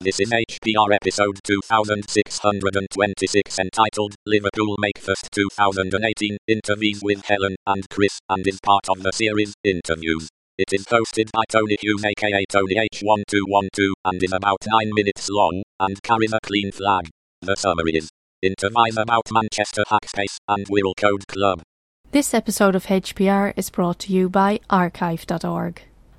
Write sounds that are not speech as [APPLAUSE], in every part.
This is HPR episode 2626 entitled Liverpool Makefest 2018 Interviews with Helen and Chris and is part of the series Interviews. It is hosted by Tony Hughes aka Tony H1212 and is about 9 minutes long and carries a clean flag. The summary is Interviews about Manchester Hackspace and Wirral Code Club. This episode of HPR is brought to you by archive.org.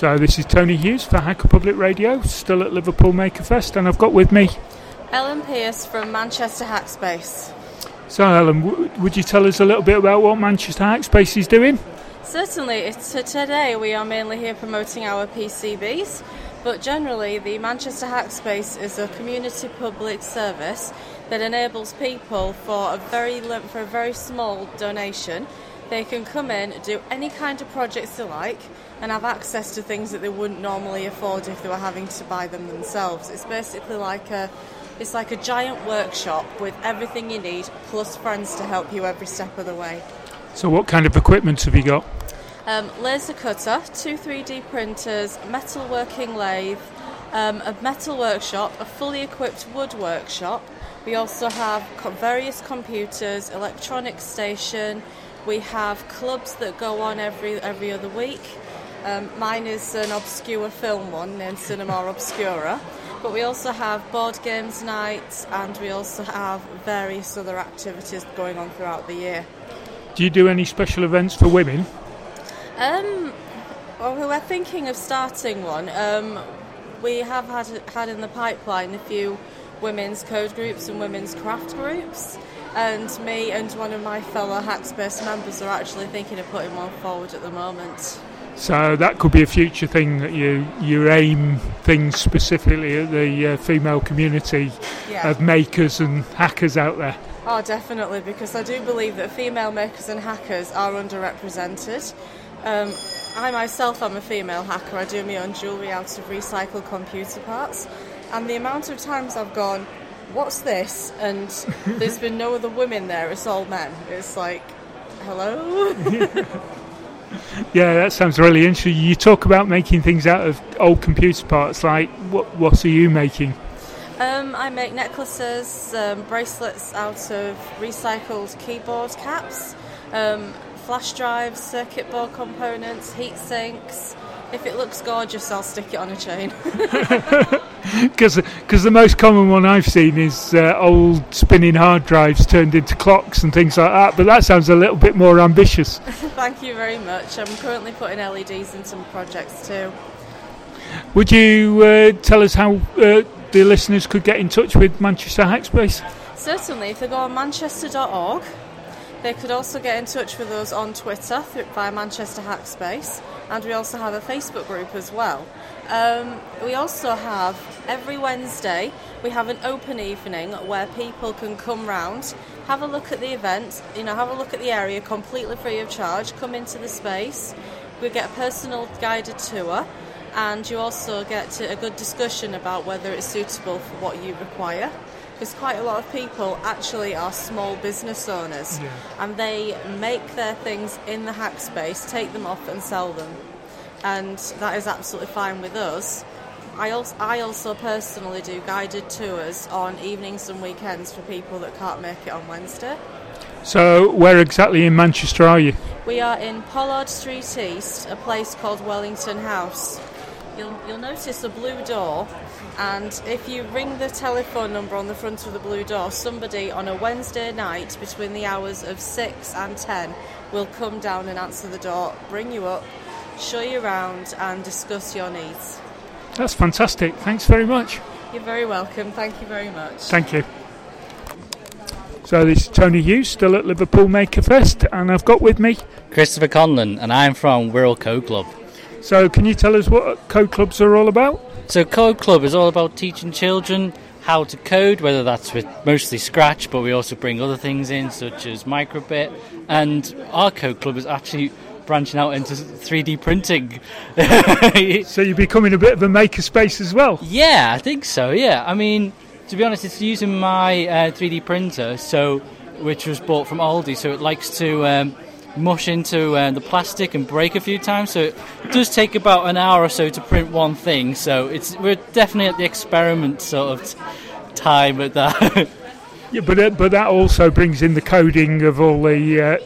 So this is Tony Hughes for Hacker Public Radio, still at Liverpool Makerfest, and I've got with me. Ellen Pierce from Manchester Hackspace. So Ellen, w- would you tell us a little bit about what Manchester Hackspace is doing? Certainly, today we are mainly here promoting our PCBs, but generally the Manchester Hackspace is a community public service that enables people for a very for a very small donation. They can come in, do any kind of projects they like, and have access to things that they wouldn't normally afford if they were having to buy them themselves. It's basically like a it's like a giant workshop with everything you need plus friends to help you every step of the way. So what kind of equipment have you got? Um, laser cutter, two 3D printers, metalworking lathe, um, a metal workshop, a fully equipped wood workshop. We also have various computers, electronic station. We have clubs that go on every every other week. Um, mine is an obscure film one named Cinema Obscura. But we also have board games nights and we also have various other activities going on throughout the year. Do you do any special events for women? Um, well, we were thinking of starting one. Um, we have had had in the pipeline a few women's code groups and women's craft groups, and me and one of my fellow Hackspace members are actually thinking of putting one forward at the moment. So that could be a future thing that you you aim things specifically at the uh, female community Yeah. of makers and hackers out there. Oh, definitely, because I do believe that female makers and hackers are underrepresented. Um, I myself am a female hacker. I do my own jewellery out of recycled computer parts, and the amount of times I've gone, "What's this?" and there's been no other women there. It's all men. It's like, hello. [LAUGHS] Yeah, that sounds really interesting. You talk about making things out of old computer parts. Like, what what are you making? Um, I make necklaces, um, bracelets out of recycled keyboard caps, um, flash drives, circuit board components, heat sinks. If it looks gorgeous, I'll stick it on a chain. [LAUGHS] Because the most common one I've seen is uh, old spinning hard drives turned into clocks and things like that. But that sounds a little bit more ambitious. [LAUGHS] Thank you very much. I'm currently putting LEDs in some projects too. Would you uh, tell us how uh, the listeners could get in touch with Manchester Hackspace? Certainly, if they go on manchester.org, they could also get in touch with us on Twitter through, via Manchester Hackspace, and we also have a Facebook group as well. Um, we also have every Wednesday we have an open evening where people can come round, have a look at the event, you know, have a look at the area completely free of charge. Come into the space, we get a personal guided tour, and you also get a good discussion about whether it's suitable for what you require. Because quite a lot of people actually are small business owners, and they make their things in the hack space, take them off, and sell them and that is absolutely fine with us. I also, I also personally do guided tours on evenings and weekends for people that can't make it on Wednesday. So, where exactly in Manchester are you? We are in Pollard Street East, a place called Wellington House. You'll, you'll notice a blue door, and if you ring the telephone number on the front of the blue door, somebody on a Wednesday night between the hours of 6 and 10 will come down and answer the door, bring you up, show you around, and discuss your needs. That's fantastic. Thanks very much. You're very welcome. Thank you very much. Thank you. So this is Tony Hughes, still at Liverpool Maker Fest, and I've got with me. Christopher Conlon, and I'm from Wirral Code Club. So can you tell us what code clubs are all about? So Code Club is all about teaching children how to code, whether that's with mostly Scratch, but we also bring other things in such as Microbit. And our Code Club is actually branching out into 3D printing. [LAUGHS] So you're becoming a bit of a makerspace as well. Yeah, I think so. Yeah, I mean, to be honest, it's using my uh, 3D printer, so which was bought from Aldi, so it likes to um, mush into uh, the plastic and break a few times. So it does take about an hour or so to print one thing. So it's we're definitely at the experiment sort of t- time at that. [LAUGHS] Yeah, but uh, but that also brings in the coding of all the uh,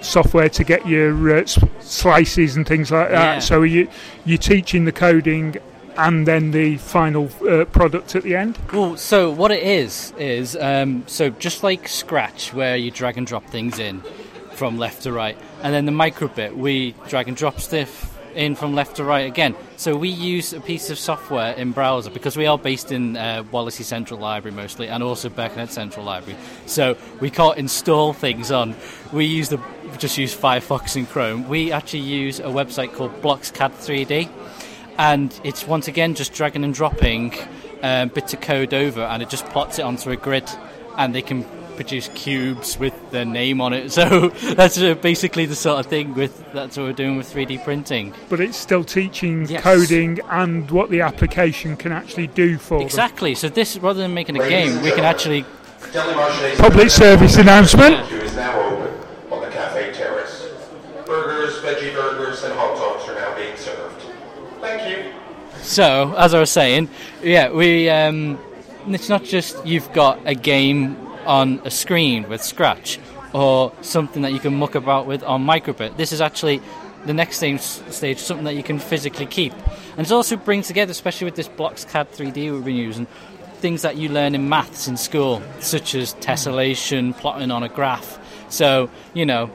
software to get your uh, slices and things like that. Yeah. So you you're teaching the coding and then the final uh, product at the end. Well, so what it is is um, so just like Scratch, where you drag and drop things in from left to right, and then the microbit we drag and drop stuff in from left to right again. So we use a piece of software in browser because we are based in uh, Wallasey Central Library mostly, and also Birkenhead Central Library. So we can't install things on. We use the just use Firefox and Chrome. We actually use a website called BlocksCAD 3D and it's once again just dragging and dropping um, bits of code over, and it just plots it onto a grid, and they can produce cubes with their name on it. [LAUGHS] So that's uh, basically the sort of thing with that's what we're doing with 3D printing. But it's still teaching Yes. coding and what the application can actually do for them. Exactly. So this, rather than making a game, we can actually Public service announcement. Queue is now open on the cafe terrace. Burgers, veggie burgers, and hot dogs are now being served. Thank you. So, as I was saying, yeah, we. Um, it's not just you've got a game on a screen with Scratch or something that you can muck about with on Microbit. This is actually the next stage, stage something that you can physically keep. And it also brings together, especially with this Blocks CAD 3D we've been using, things that you learn in maths in school, such as tessellation, plotting on a graph. So, you know,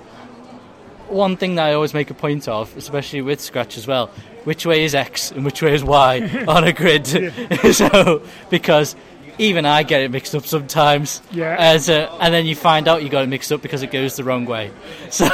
one thing that I always make a point of, especially with Scratch as well, which way is X and which way is Y [LAUGHS] on a grid. [LAUGHS] so because even I get it mixed up sometimes. Yeah. As a, and then you find out you got it mixed up because it goes the wrong way. [LAUGHS] So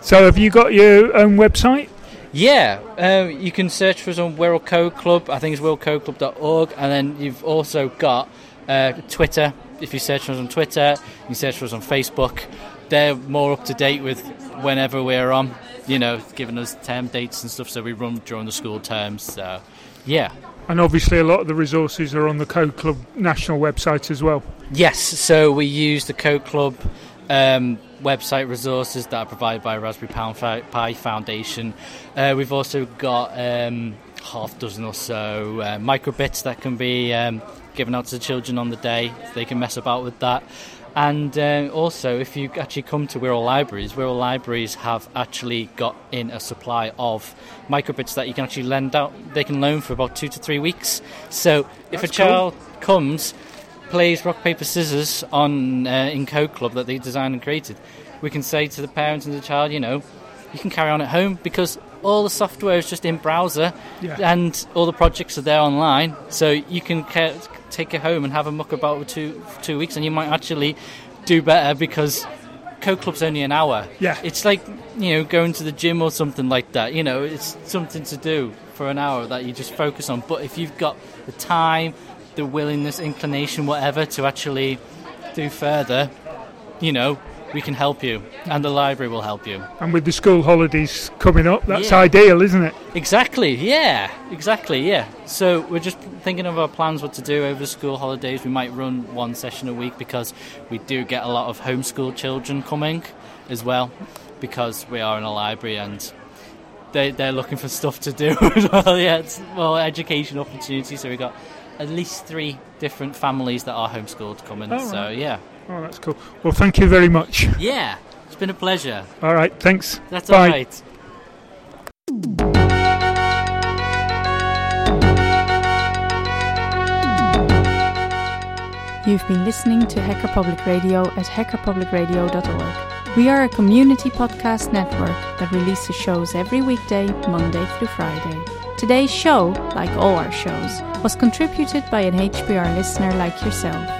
So have you got your own website? yeah, um, you can search for us on Wirral Code Club. I think it's wirralcodeclub.org, and then you've also got uh, Twitter. If you search for us on Twitter, you can search for us on Facebook. They're more up to date with whenever we're on. You know, giving us term dates and stuff, so we run during the school terms. So, yeah. And obviously, a lot of the resources are on the Code Club national website as well. Yes, so we use the Code Club um, website resources that are provided by Raspberry Pi Foundation. Uh, we've also got um, half dozen or so uh, microbits that can be um, given out to the children on the day. They can mess about with that. And uh, also, if you actually come to Wirral Libraries, Wirral Libraries have actually got in a supply of microbits that you can actually lend out. They can loan for about two to three weeks. So if a cool. child comes, plays rock paper scissors on uh, in Code Club that they designed and created, we can say to the parents and the child, you know, you can carry on at home because all the software is just in browser Yeah. and all the projects are there online. So you can ca- take it home and have a muck about for two for two weeks, and you might actually do better because Code Club's only an hour. Yeah. it's like you know going to the gym or something like that. You know, it's something to do for an hour that you just focus on. But if you've got the time, the willingness, inclination, whatever, to actually do further, you know, we can help you, and the library will help you. And with the school holidays coming up, that's Yeah. ideal, isn't it? Exactly, yeah, exactly, yeah. So we're just thinking of our plans what to do over the school holidays. We might run one session a week because we do get a lot of homeschool children coming as well because we are in a library and they, they're looking for stuff to do [LAUGHS] as well. Yeah, it's well, education opportunities. So we've got at least three different families that are homeschooled coming. Oh, so right. yeah, Oh, that's cool. Well, thank you very much. yeah, it's been a pleasure. All right, thanks. That's Bye. all right. You've been listening to Hacker Public Radio at hackerpublicradio.org. We are a community podcast network that releases shows every weekday, Monday through Friday. Today's show, like all our shows, was contributed by an HPR listener like yourself.